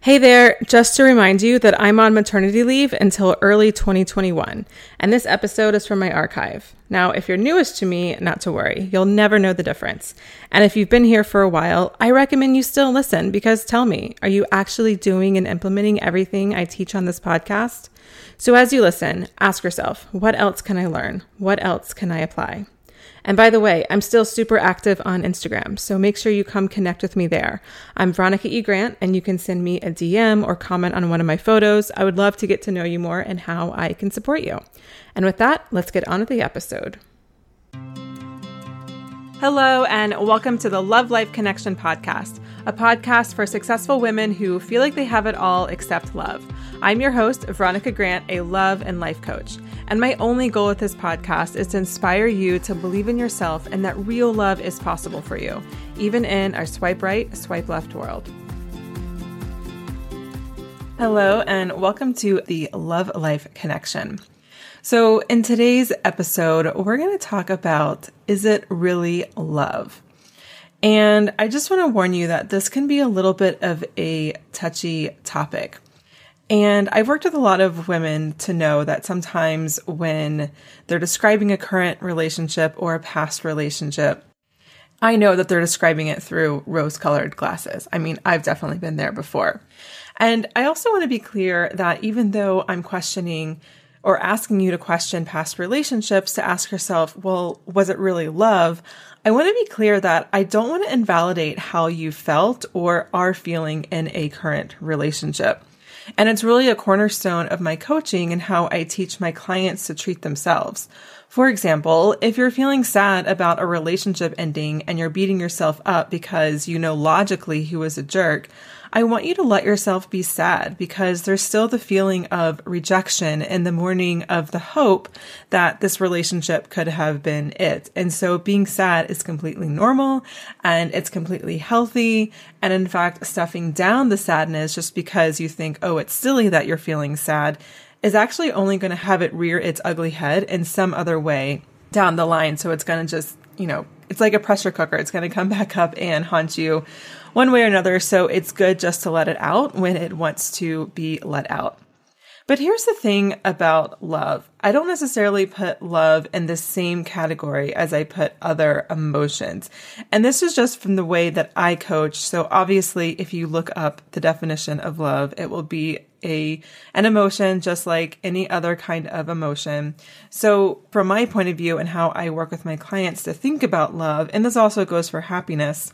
Hey there, just to remind you that I'm on maternity leave until early 2021, and this episode is from my archive. Now, if you're newest to me, not to worry, you'll never know the difference. And if you've been here for a while, I recommend you still listen because tell me, are you actually doing and implementing everything I teach on this podcast? So as you listen, ask yourself, what else can I learn? What else can I apply? And by the way, I'm still super active on Instagram, so make sure you come connect with me there. I'm Veronica E. Grant, and you can send me a DM or comment on one of my photos. I would love to get to know you more and how I can support you. And with that, let's get on with the episode. Hello, and welcome to the Love Life Connection podcast, a podcast for successful women who feel like they have it all except love. I'm your host, Veronica Grant, a love and life coach. And my only goal with this podcast is to inspire you to believe in yourself and that real love is possible for you, even in our swipe right, swipe left world. Hello, and welcome to the Love Life Connection. So, in today's episode, we're going to talk about is it really love? And I just want to warn you that this can be a little bit of a touchy topic. And I've worked with a lot of women to know that sometimes when they're describing a current relationship or a past relationship, I know that they're describing it through rose colored glasses. I mean, I've definitely been there before. And I also want to be clear that even though I'm questioning or asking you to question past relationships, to ask yourself, well, was it really love? I want to be clear that I don't want to invalidate how you felt or are feeling in a current relationship. And it's really a cornerstone of my coaching and how I teach my clients to treat themselves. For example, if you're feeling sad about a relationship ending and you're beating yourself up because you know logically he was a jerk, I want you to let yourself be sad because there's still the feeling of rejection and the mourning of the hope that this relationship could have been it. And so being sad is completely normal and it's completely healthy. And in fact, stuffing down the sadness just because you think, oh, it's silly that you're feeling sad is actually only going to have it rear its ugly head in some other way down the line. So it's going to just, you know, it's like a pressure cooker. It's going to come back up and haunt you one way or another. So it's good just to let it out when it wants to be let out. But here's the thing about love. I don't necessarily put love in the same category as I put other emotions. And this is just from the way that I coach. So obviously, if you look up the definition of love, it will be a, an emotion just like any other kind of emotion. So from my point of view and how I work with my clients to think about love, and this also goes for happiness,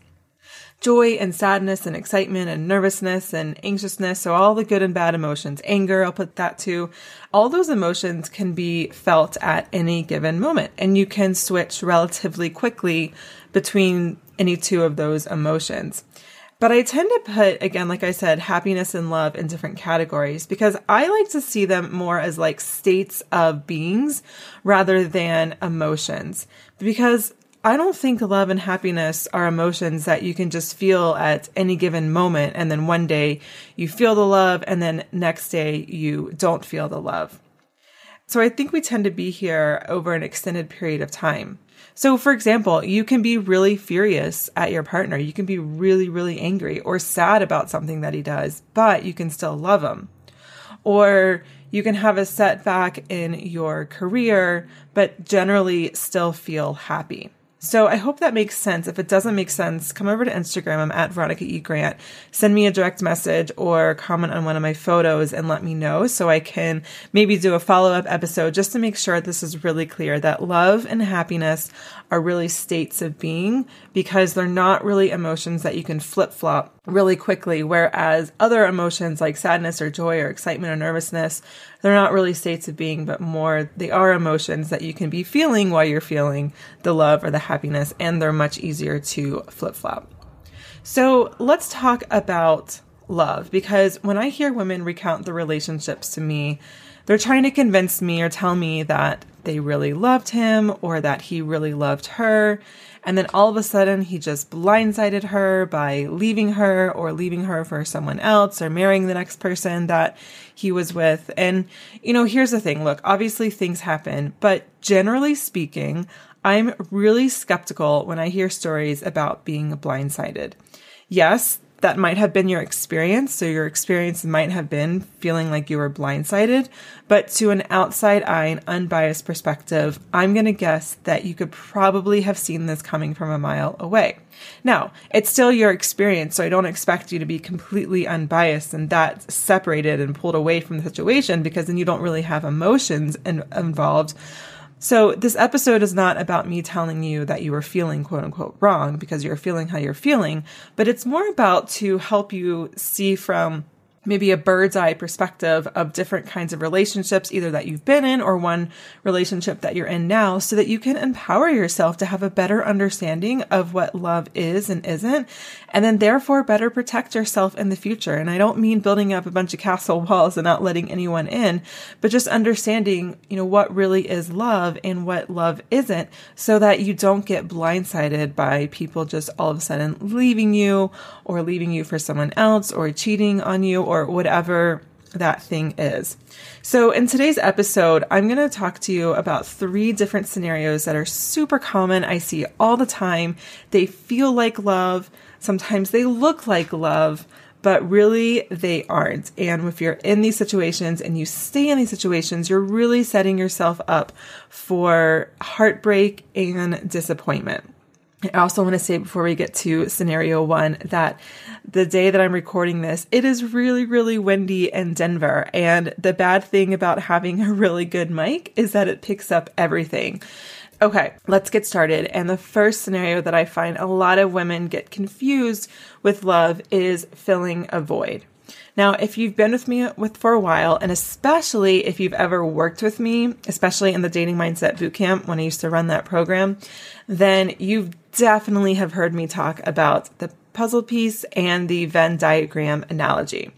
joy and sadness and excitement and nervousness and anxiousness. So all the good and bad emotions, anger, I'll put that too. All those emotions can be felt at any given moment and you can switch relatively quickly between any two of those emotions. But I tend to put, again, like I said, happiness and love in different categories because I like to see them more as like states of beings rather than emotions. Because I don't think love and happiness are emotions that you can just feel at any given moment. And then one day you feel the love, and then next day you don't feel the love. So I think we tend to be here over an extended period of time. So, for example, you can be really furious at your partner. You can be really, really angry or sad about something that he does, but you can still love him. Or you can have a setback in your career, but generally still feel happy. So I hope that makes sense. If it doesn't make sense, come over to Instagram. I'm at Veronica E. Grant. Send me a direct message or comment on one of my photos and let me know so I can maybe do a follow up episode just to make sure this is really clear that love and happiness are really states of being because they're not really emotions that you can flip flop really quickly. Whereas other emotions like sadness or joy or excitement or nervousness, they're not really states of being, but more they are emotions that you can be feeling while you're feeling the love or the happiness, and they're much easier to flip flop. So let's talk about love because when I hear women recount the relationships to me, they're trying to convince me or tell me that they really loved him or that he really loved her. And then all of a sudden, he just blindsided her by leaving her or leaving her for someone else or marrying the next person that he was with. And, you know, here's the thing look, obviously things happen, but generally speaking, I'm really skeptical when I hear stories about being blindsided. Yes, that might have been your experience. So your experience might have been feeling like you were blindsided, but to an outside eye and unbiased perspective, I'm going to guess that you could probably have seen this coming from a mile away. Now, it's still your experience, so I don't expect you to be completely unbiased and that separated and pulled away from the situation because then you don't really have emotions in- involved. So this episode is not about me telling you that you are feeling quote unquote wrong because you're feeling how you're feeling, but it's more about to help you see from maybe a bird's eye perspective of different kinds of relationships, either that you've been in or one relationship that you're in now, so that you can empower yourself to have a better understanding of what love is and isn't, and then therefore better protect yourself in the future. And I don't mean building up a bunch of castle walls and not letting anyone in, but just understanding, you know, what really is love and what love isn't, so that you don't get blindsided by people just all of a sudden leaving you or leaving you for someone else or cheating on you or whatever that thing is. So, in today's episode, I'm going to talk to you about three different scenarios that are super common. I see all the time. They feel like love. Sometimes they look like love, but really they aren't. And if you're in these situations and you stay in these situations, you're really setting yourself up for heartbreak and disappointment. I also want to say before we get to scenario one that the day that I'm recording this, it is really, really windy in Denver. And the bad thing about having a really good mic is that it picks up everything. Okay, let's get started. And the first scenario that I find a lot of women get confused with love is filling a void. Now, if you've been with me with for a while, and especially if you've ever worked with me, especially in the dating mindset bootcamp when I used to run that program, then you definitely have heard me talk about the puzzle piece and the Venn diagram analogy.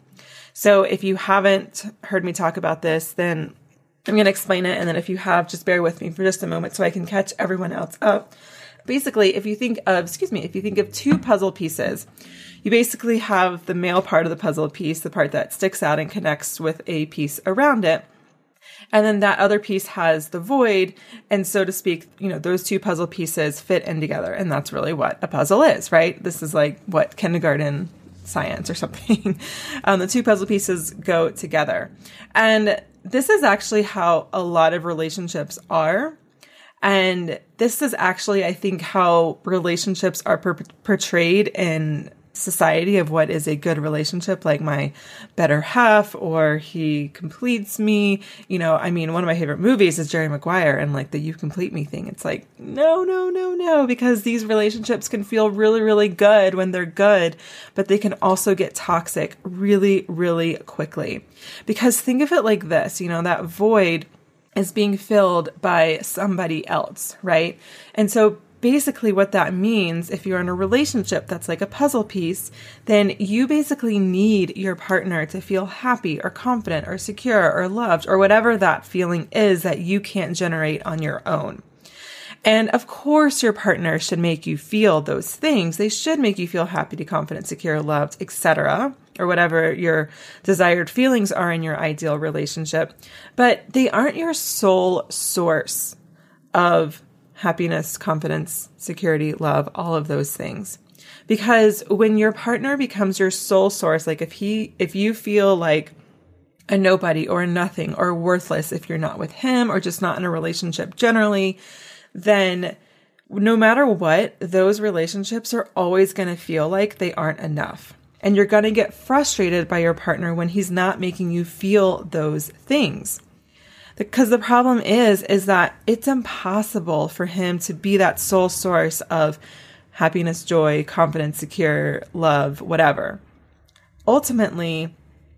So if you haven't heard me talk about this, then I'm going to explain it. And then if you have, just bear with me for just a moment so I can catch everyone else up. Basically, if you think of, excuse me, if you think of two puzzle pieces, you basically have the male part of the puzzle piece, the part that sticks out and connects with a piece around it. And then that other piece has the void. And so to speak, you know, those two puzzle pieces fit in together. And that's really what a puzzle is, right? This is like what kindergarten science or something. um, the two puzzle pieces go together. And this is actually how a lot of relationships are. And this is actually, I think, how relationships are per- portrayed in society of what is a good relationship, like my better half, or he completes me. You know, I mean, one of my favorite movies is Jerry Maguire and like the you complete me thing. It's like, no, no, no, no, because these relationships can feel really, really good when they're good, but they can also get toxic really, really quickly. Because think of it like this, you know, that void is being filled by somebody else, right? And so basically what that means if you're in a relationship that's like a puzzle piece, then you basically need your partner to feel happy or confident or secure or loved or whatever that feeling is that you can't generate on your own. And of course, your partner should make you feel those things. They should make you feel happy, confident, secure, loved, etc., or whatever your desired feelings are in your ideal relationship. But they aren't your sole source of happiness, confidence, security, love, all of those things. Because when your partner becomes your sole source, like if he, if you feel like a nobody or nothing or worthless if you're not with him or just not in a relationship generally, then no matter what, those relationships are always going to feel like they aren't enough. And you're going to get frustrated by your partner when he's not making you feel those things. Because the problem is, is that it's impossible for him to be that sole source of happiness, joy, confidence, secure, love, whatever. Ultimately,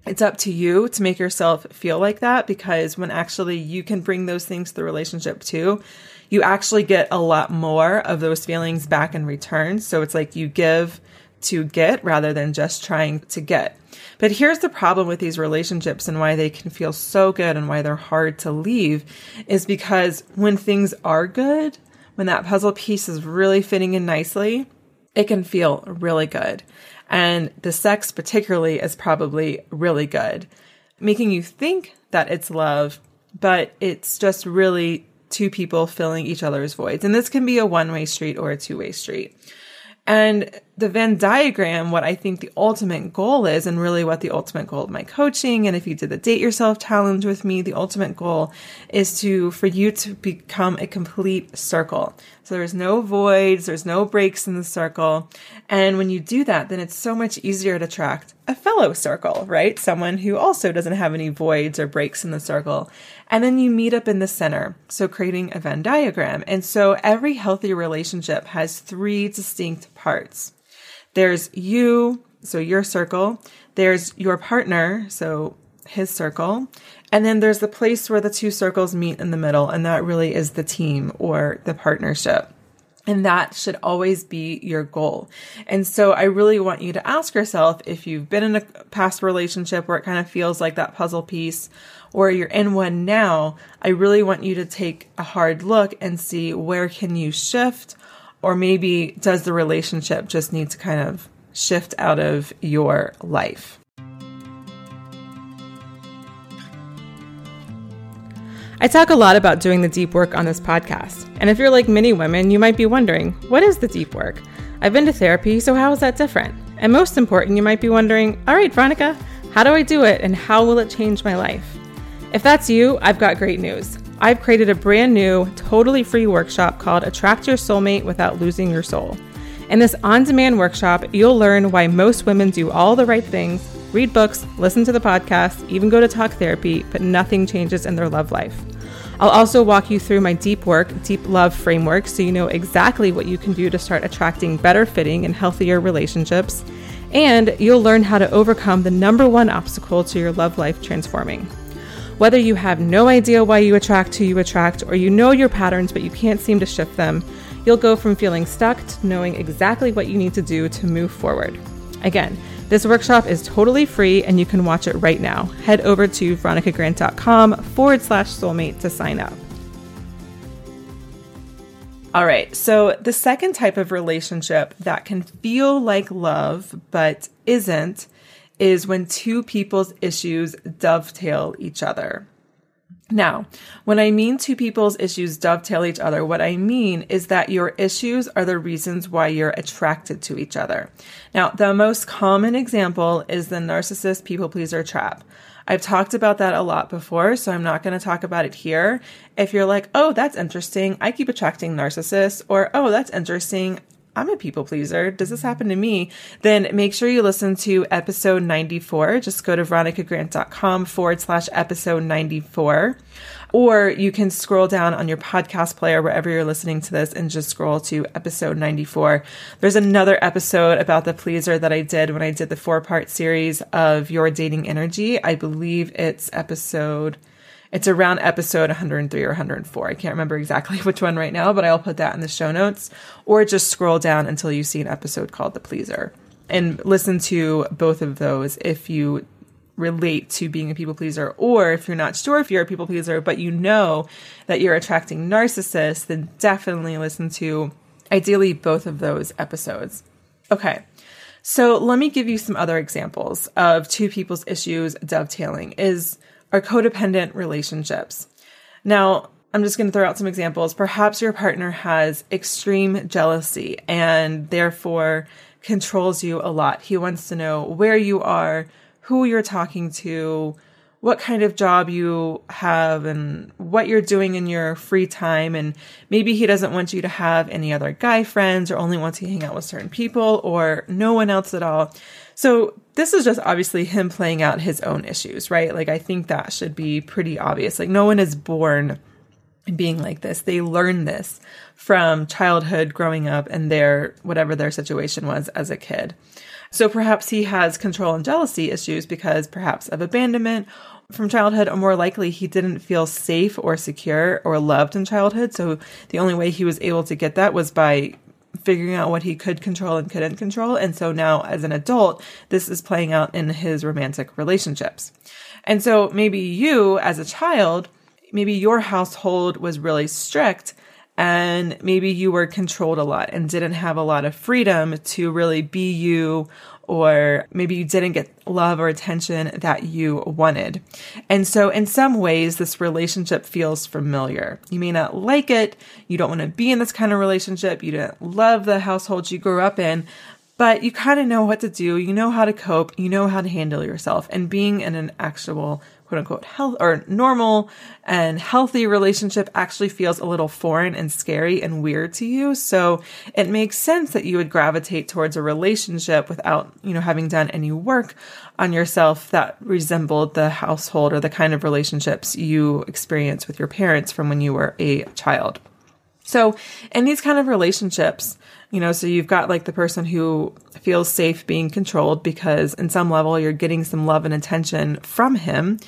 it's up to you to make yourself feel like that because when actually you can bring those things to the relationship too, you actually get a lot more of those feelings back in return. So it's like you give to get rather than just trying to get. But here's the problem with these relationships and why they can feel so good and why they're hard to leave is because when things are good, when that puzzle piece is really fitting in nicely, it can feel really good. And the sex, particularly, is probably really good, making you think that it's love, but it's just really two people filling each other's voids. And this can be a one way street or a two way street. And the Venn diagram, what I think the ultimate goal is, and really what the ultimate goal of my coaching, and if you did the date yourself challenge with me, the ultimate goal is to, for you to become a complete circle. So there's no voids, there's no breaks in the circle. And when you do that, then it's so much easier to attract a fellow circle, right? Someone who also doesn't have any voids or breaks in the circle. And then you meet up in the center. So creating a Venn diagram. And so every healthy relationship has three distinct parts. There's you, so your circle. There's your partner, so his circle. And then there's the place where the two circles meet in the middle. And that really is the team or the partnership. And that should always be your goal. And so I really want you to ask yourself if you've been in a past relationship where it kind of feels like that puzzle piece or you're in one now, I really want you to take a hard look and see where can you shift or maybe does the relationship just need to kind of shift out of your life? I talk a lot about doing the deep work on this podcast. And if you're like many women, you might be wondering, what is the deep work? I've been to therapy, so how is that different? And most important, you might be wondering, all right, Veronica, how do I do it and how will it change my life? If that's you, I've got great news. I've created a brand new, totally free workshop called Attract Your Soulmate Without Losing Your Soul. In this on demand workshop, you'll learn why most women do all the right things, read books, listen to the podcast, even go to talk therapy, but nothing changes in their love life. I'll also walk you through my deep work, deep love framework so you know exactly what you can do to start attracting better fitting and healthier relationships. And you'll learn how to overcome the number one obstacle to your love life transforming. Whether you have no idea why you attract who you attract, or you know your patterns but you can't seem to shift them, you'll go from feeling stuck to knowing exactly what you need to do to move forward. Again, this workshop is totally free and you can watch it right now. Head over to veronicagrant.com forward slash soulmate to sign up. All right, so the second type of relationship that can feel like love but isn't is when two people's issues dovetail each other. Now, when I mean two people's issues dovetail each other, what I mean is that your issues are the reasons why you're attracted to each other. Now, the most common example is the narcissist people pleaser trap. I've talked about that a lot before, so I'm not going to talk about it here. If you're like, oh, that's interesting, I keep attracting narcissists, or oh, that's interesting, I'm a people pleaser. Does this happen to me? Then make sure you listen to episode 94. Just go to veronicagrant.com forward slash episode 94. Or you can scroll down on your podcast player wherever you're listening to this and just scroll to episode 94. There's another episode about the pleaser that I did when I did the four part series of Your Dating Energy. I believe it's episode it's around episode 103 or 104. I can't remember exactly which one right now, but I'll put that in the show notes. Or just scroll down until you see an episode called The Pleaser and listen to both of those if you relate to being a people pleaser, or if you're not sure if you're a people pleaser, but you know that you're attracting narcissists, then definitely listen to ideally both of those episodes. Okay. So let me give you some other examples of two people's issues dovetailing is our codependent relationships. Now, I'm just going to throw out some examples. Perhaps your partner has extreme jealousy and therefore controls you a lot. He wants to know where you are, who you're talking to, what kind of job you have, and what you're doing in your free time. And maybe he doesn't want you to have any other guy friends or only wants to hang out with certain people or no one else at all. So this is just obviously him playing out his own issues, right? Like I think that should be pretty obvious. Like no one is born being like this. They learn this from childhood growing up and their whatever their situation was as a kid. So perhaps he has control and jealousy issues because perhaps of abandonment from childhood, or more likely he didn't feel safe or secure or loved in childhood. So the only way he was able to get that was by figuring out what he could control and couldn't control. And so now as an adult, this is playing out in his romantic relationships. And so maybe you as a child maybe your household was really strict and maybe you were controlled a lot and didn't have a lot of freedom to really be you or maybe you didn't get love or attention that you wanted. And so in some ways, this relationship feels familiar. You may not like it. You don't want to be in this kind of relationship. You don't love the household you grew up in, but you kind of know what to do. You know how to cope. You know how to handle yourself and being in an actual quote unquote health or normal and healthy relationship actually feels a little foreign and scary and weird to you. So it makes sense that you would gravitate towards a relationship without, you know, having done any work on yourself that resembled the household or the kind of relationships you experienced with your parents from when you were a child. So in these kind of relationships, you know, so you've got like the person who feels safe being controlled because in some level you're getting some love and attention from him.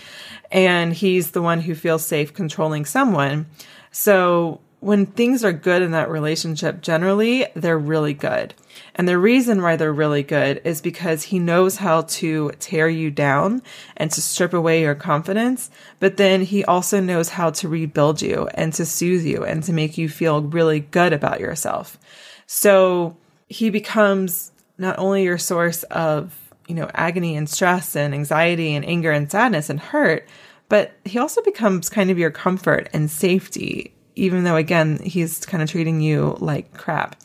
And he's the one who feels safe controlling someone. So when things are good in that relationship, generally they're really good. And the reason why they're really good is because he knows how to tear you down and to strip away your confidence. But then he also knows how to rebuild you and to soothe you and to make you feel really good about yourself. So he becomes not only your source of, you know, agony and stress and anxiety and anger and sadness and hurt, but he also becomes kind of your comfort and safety, even though again, he's kind of treating you like crap.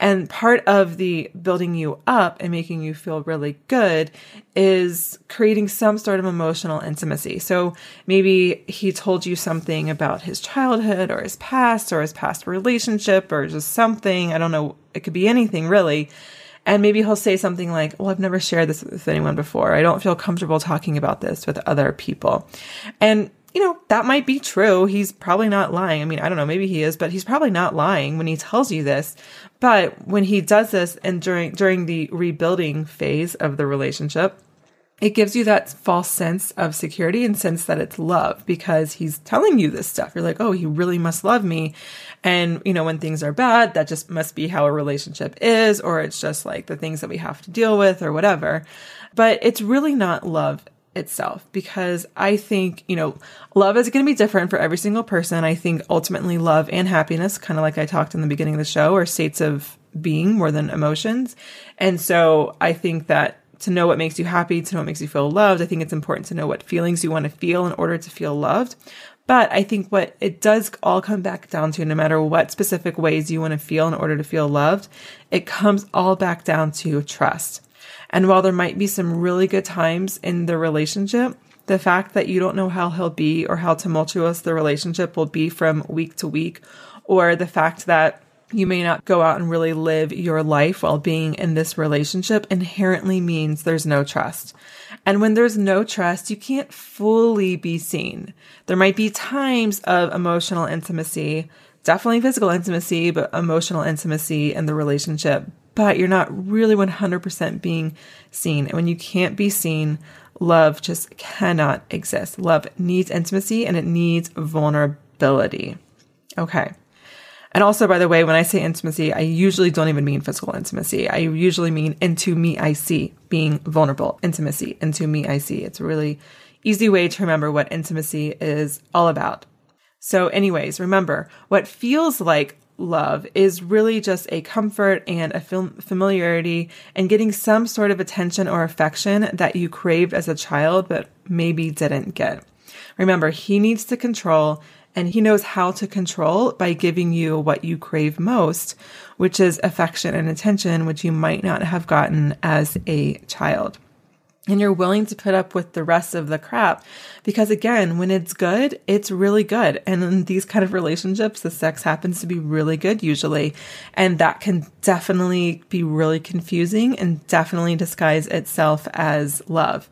And part of the building you up and making you feel really good is creating some sort of emotional intimacy. So maybe he told you something about his childhood or his past or his past relationship or just something. I don't know. It could be anything really. And maybe he'll say something like, Well, I've never shared this with anyone before. I don't feel comfortable talking about this with other people. And you know, that might be true. He's probably not lying. I mean, I don't know, maybe he is, but he's probably not lying when he tells you this. But when he does this and during during the rebuilding phase of the relationship, it gives you that false sense of security and sense that it's love because he's telling you this stuff. You're like, oh, he really must love me. And, you know, when things are bad, that just must be how a relationship is, or it's just like the things that we have to deal with or whatever. But it's really not love itself because I think, you know, love is going to be different for every single person. I think ultimately love and happiness, kind of like I talked in the beginning of the show, are states of being more than emotions. And so I think that to know what makes you happy, to know what makes you feel loved, I think it's important to know what feelings you want to feel in order to feel loved. But I think what it does all come back down to, no matter what specific ways you want to feel in order to feel loved, it comes all back down to trust. And while there might be some really good times in the relationship, the fact that you don't know how he'll be or how tumultuous the relationship will be from week to week, or the fact that you may not go out and really live your life while being in this relationship inherently means there's no trust. And when there's no trust, you can't fully be seen. There might be times of emotional intimacy, definitely physical intimacy, but emotional intimacy in the relationship but you're not really 100% being seen. And when you can't be seen, love just cannot exist. Love needs intimacy and it needs vulnerability. Okay. And also, by the way, when I say intimacy, I usually don't even mean physical intimacy. I usually mean into me, I see, being vulnerable, intimacy, into me, I see. It's a really easy way to remember what intimacy is all about. So, anyways, remember what feels like love is really just a comfort and a familiarity and getting some sort of attention or affection that you craved as a child but maybe didn't get. Remember, he needs to control and he knows how to control by giving you what you crave most, which is affection and attention, which you might not have gotten as a child and you're willing to put up with the rest of the crap because again when it's good it's really good and in these kind of relationships the sex happens to be really good usually and that can definitely be really confusing and definitely disguise itself as love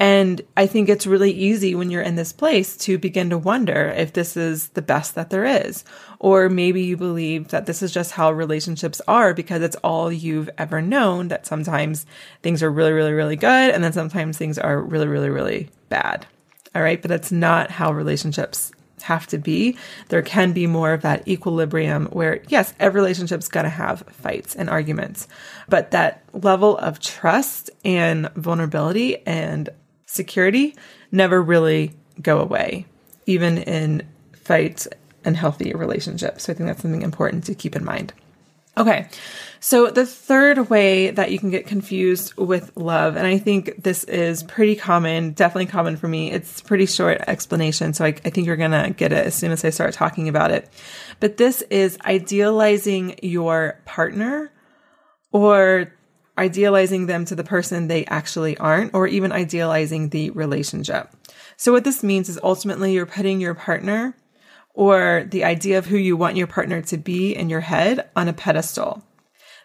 and I think it's really easy when you're in this place to begin to wonder if this is the best that there is. Or maybe you believe that this is just how relationships are because it's all you've ever known, that sometimes things are really, really, really good. And then sometimes things are really, really, really bad. All right. But that's not how relationships have to be. There can be more of that equilibrium where, yes, every relationship's going to have fights and arguments, but that level of trust and vulnerability and security never really go away, even in fights and healthy relationships. So I think that's something important to keep in mind. Okay, so the third way that you can get confused with love, and I think this is pretty common, definitely common for me. It's pretty short explanation, so I, I think you're gonna get it as soon as I start talking about it. But this is idealizing your partner or idealizing them to the person they actually aren't, or even idealizing the relationship. So, what this means is ultimately you're putting your partner or the idea of who you want your partner to be in your head on a pedestal.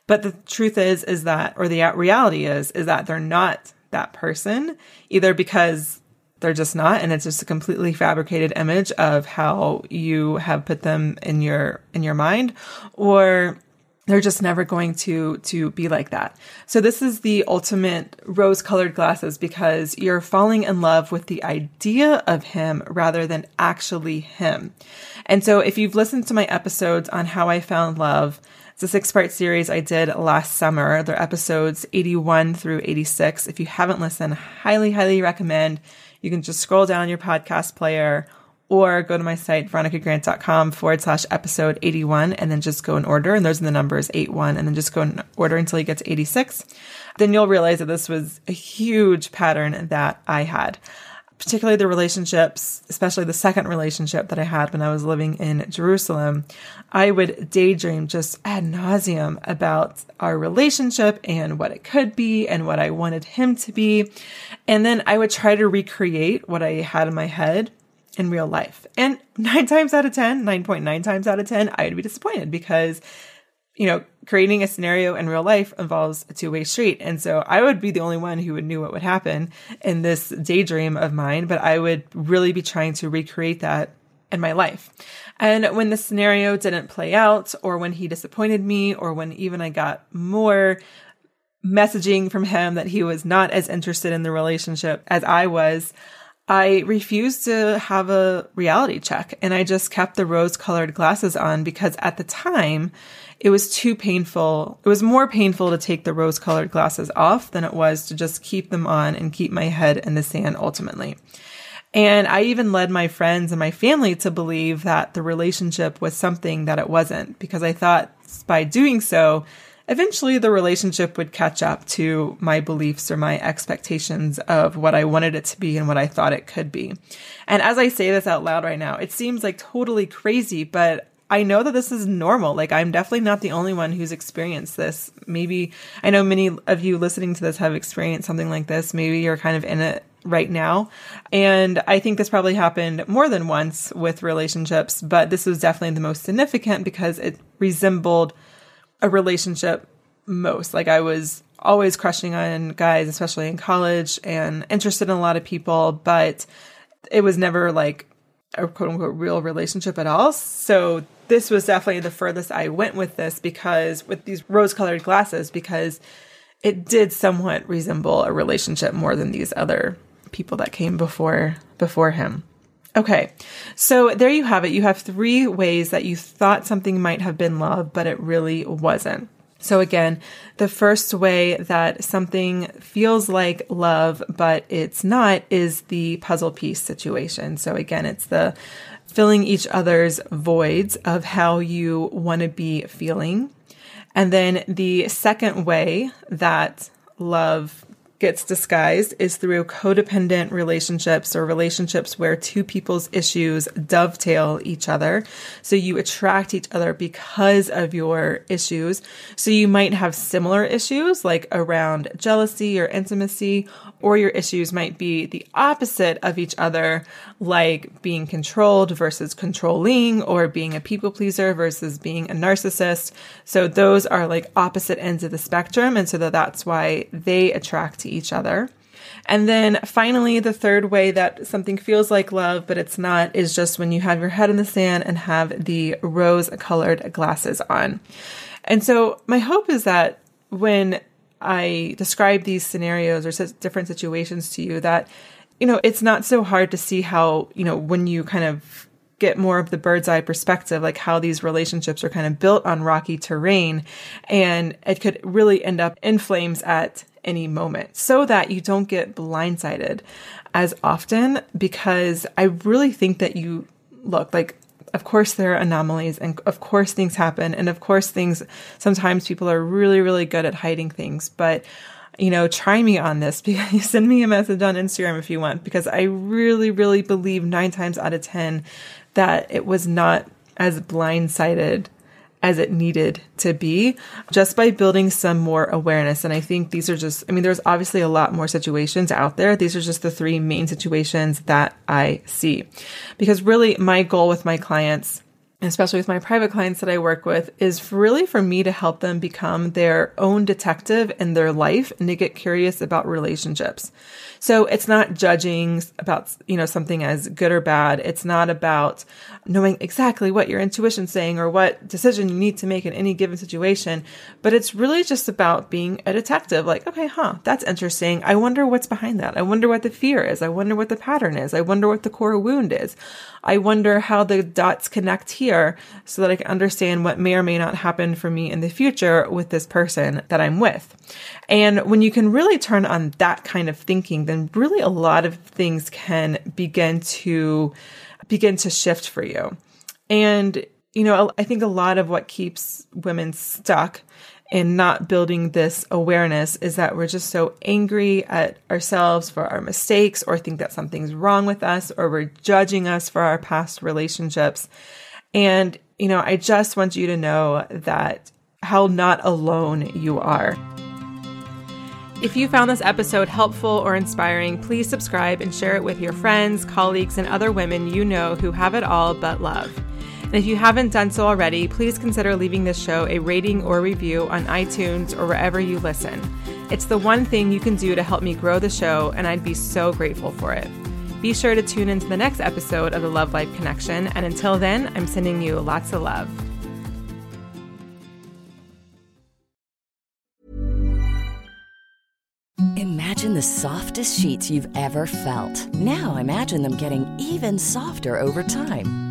But the truth is, is that, or the reality is, is that they're not that person, either because they're just not, and it's just a completely fabricated image of how you have put them in your in your mind, or they're just never going to to be like that. So this is the ultimate rose-colored glasses because you're falling in love with the idea of him rather than actually him. And so if you've listened to my episodes on how I found love, it's a six-part series I did last summer. They're episodes 81 through 86. If you haven't listened, highly highly recommend. You can just scroll down your podcast player or go to my site, veronicagrant.com forward slash episode 81, and then just go in order. And those are the numbers 81, and then just go in order until you get to 86. Then you'll realize that this was a huge pattern that I had, particularly the relationships, especially the second relationship that I had when I was living in Jerusalem. I would daydream just ad nauseum about our relationship and what it could be and what I wanted him to be. And then I would try to recreate what I had in my head in real life. And nine times out of 10, 9.9 times out of 10, I would be disappointed because, you know, creating a scenario in real life involves a two way street. And so I would be the only one who would knew what would happen in this daydream of mine, but I would really be trying to recreate that in my life. And when the scenario didn't play out, or when he disappointed me, or when even I got more messaging from him that he was not as interested in the relationship as I was, I refused to have a reality check and I just kept the rose colored glasses on because at the time it was too painful. It was more painful to take the rose colored glasses off than it was to just keep them on and keep my head in the sand ultimately. And I even led my friends and my family to believe that the relationship was something that it wasn't because I thought by doing so, eventually the relationship would catch up to my beliefs or my expectations of what I wanted it to be and what I thought it could be. And as I say this out loud right now, it seems like totally crazy, but I know that this is normal. Like, I'm definitely not the only one who's experienced this. Maybe I know many of you listening to this have experienced something like this. Maybe you're kind of in it right now. And I think this probably happened more than once with relationships, but this was definitely the most significant because it resembled a relationship most. Like I was always crushing on guys, especially in college, and interested in a lot of people, but it was never like a quote unquote real relationship at all. So this was definitely the furthest I went with this because with these rose colored glasses, because it did somewhat resemble a relationship more than these other people that came before before him. Okay, so there you have it. You have three ways that you thought something might have been love, but it really wasn't. So again, the first way that something feels like love, but it's not is the puzzle piece situation. So again, it's the filling each other's voids of how you want to be feeling. And then the second way that love gets disguised is through codependent relationships or relationships where two people's issues dovetail each other. So you attract each other because of your issues. So you might have similar issues like around jealousy or intimacy, or your issues might be the opposite of each other, like being controlled versus controlling, or being a people pleaser versus being a narcissist. So those are like opposite ends of the spectrum. And so that's why they attract each other. And then finally, the third way that something feels like love, but it's not, is just when you have your head in the sand and have the rose colored glasses on. And so my hope is that when I describe these scenarios or different situations to you, that, you know, it's not so hard to see how, you know, when you kind of get more of the bird's eye perspective, like how these relationships are kind of built on rocky terrain. And it could really end up in flames at any moment so that you don't get blindsided as often because I really think that you look like of course there are anomalies and of course things happen and of course things sometimes people are really really good at hiding things but you know try me on this because you send me a message on Instagram if you want because I really really believe 9 times out of 10 that it was not as blindsided as it needed to be just by building some more awareness. And I think these are just, I mean, there's obviously a lot more situations out there. These are just the three main situations that I see. Because really, my goal with my clients especially with my private clients that I work with, is really for me to help them become their own detective in their life and to get curious about relationships. So it's not judging about, you know, something as good or bad. It's not about knowing exactly what your intuition's saying or what decision you need to make in any given situation, but it's really just about being a detective. Like, okay, huh, that's interesting. I wonder what's behind that. I wonder what the fear is. I wonder what the pattern is. I wonder what the core wound is. I wonder how the dots connect here so that I can understand what may or may not happen for me in the future with this person that I'm with. And when you can really turn on that kind of thinking, then really a lot of things can begin to begin to shift for you. And you know, I think a lot of what keeps women stuck in not building this awareness is that we're just so angry at ourselves for our mistakes or think that something's wrong with us or we're judging us for our past relationships. And, you know, I just want you to know that how not alone you are. If you found this episode helpful or inspiring, please subscribe and share it with your friends, colleagues, and other women you know who have it all but love. And if you haven't done so already, please consider leaving this show a rating or review on iTunes or wherever you listen. It's the one thing you can do to help me grow the show, and I'd be so grateful for it. Be sure to tune into the next episode of the Love Life Connection, and until then, I'm sending you lots of love. Imagine the softest sheets you've ever felt. Now imagine them getting even softer over time.